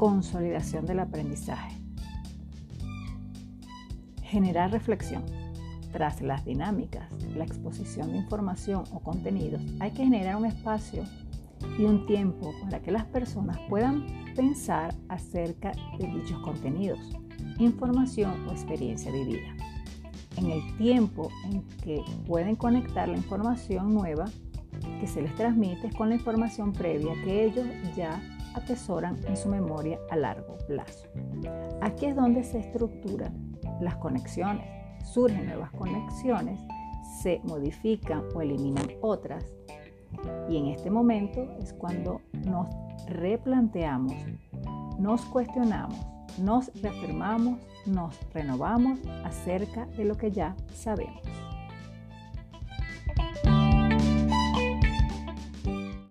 consolidación del aprendizaje. Generar reflexión. Tras las dinámicas, la exposición de información o contenidos, hay que generar un espacio y un tiempo para que las personas puedan pensar acerca de dichos contenidos, información o experiencia vivida. En el tiempo en que pueden conectar la información nueva que se les transmite con la información previa que ellos ya atesoran en su memoria a largo plazo. Aquí es donde se estructuran las conexiones, surgen nuevas conexiones, se modifican o eliminan otras y en este momento es cuando nos replanteamos, nos cuestionamos, nos reafirmamos, nos renovamos acerca de lo que ya sabemos.